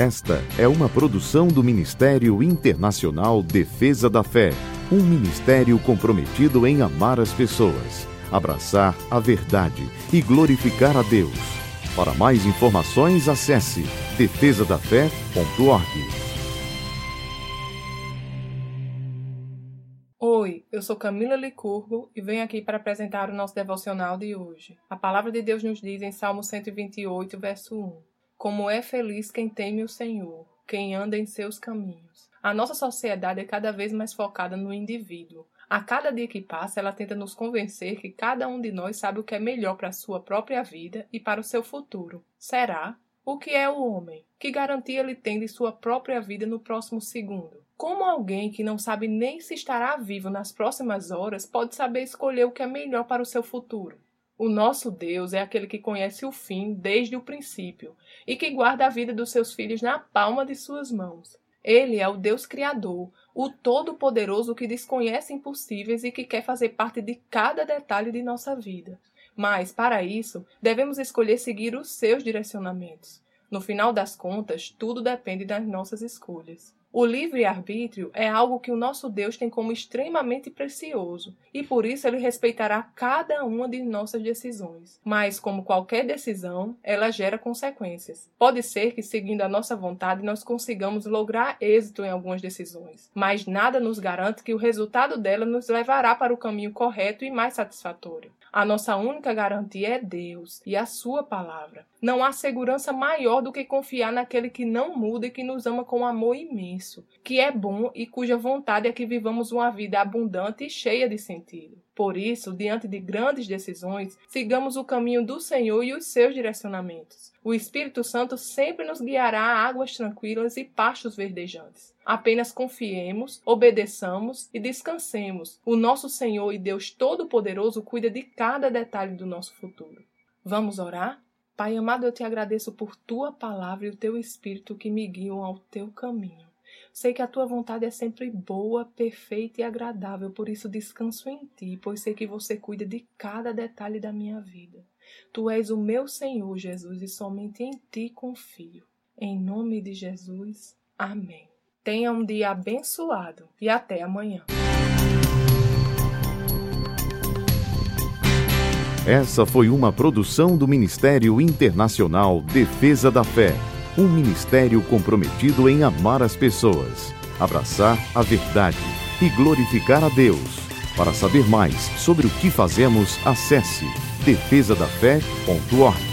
Esta é uma produção do Ministério Internacional Defesa da Fé, um ministério comprometido em amar as pessoas, abraçar a verdade e glorificar a Deus. Para mais informações, acesse defesadafé.org. Oi, eu sou Camila Licurgo e venho aqui para apresentar o nosso devocional de hoje. A palavra de Deus nos diz em Salmo 128, verso 1: como é feliz quem teme o Senhor, quem anda em seus caminhos. A nossa sociedade é cada vez mais focada no indivíduo. A cada dia que passa, ela tenta nos convencer que cada um de nós sabe o que é melhor para a sua própria vida e para o seu futuro. Será? O que é o homem? Que garantia ele tem de sua própria vida no próximo segundo? Como alguém que não sabe nem se estará vivo nas próximas horas pode saber escolher o que é melhor para o seu futuro? O nosso Deus é aquele que conhece o fim desde o princípio e que guarda a vida dos seus filhos na palma de suas mãos. Ele é o Deus Criador, o Todo-Poderoso que desconhece impossíveis e que quer fazer parte de cada detalhe de nossa vida. Mas, para isso, devemos escolher seguir os seus direcionamentos. No final das contas, tudo depende das nossas escolhas. O livre-arbítrio é algo que o nosso Deus tem como extremamente precioso e por isso ele respeitará cada uma de nossas decisões. Mas, como qualquer decisão, ela gera consequências. Pode ser que, seguindo a nossa vontade, nós consigamos lograr êxito em algumas decisões, mas nada nos garante que o resultado dela nos levará para o caminho correto e mais satisfatório. A nossa única garantia é Deus e a Sua palavra. Não há segurança maior do que confiar naquele que não muda e que nos ama com amor imenso, que é bom e cuja vontade é que vivamos uma vida abundante e cheia de sentido. Por isso, diante de grandes decisões, sigamos o caminho do Senhor e os seus direcionamentos. O Espírito Santo sempre nos guiará a águas tranquilas e pastos verdejantes. Apenas confiemos, obedeçamos e descansemos. O nosso Senhor e Deus Todo-Poderoso cuida de cada detalhe do nosso futuro. Vamos orar? Pai amado, eu te agradeço por tua palavra e o teu Espírito que me guiam ao teu caminho. Sei que a tua vontade é sempre boa, perfeita e agradável, por isso descanso em ti, pois sei que você cuida de cada detalhe da minha vida. Tu és o meu Senhor, Jesus, e somente em ti confio. Em nome de Jesus, amém. Tenha um dia abençoado e até amanhã. Essa foi uma produção do Ministério Internacional Defesa da Fé um ministério comprometido em amar as pessoas, abraçar a verdade e glorificar a Deus. Para saber mais sobre o que fazemos, acesse defesadafé.org.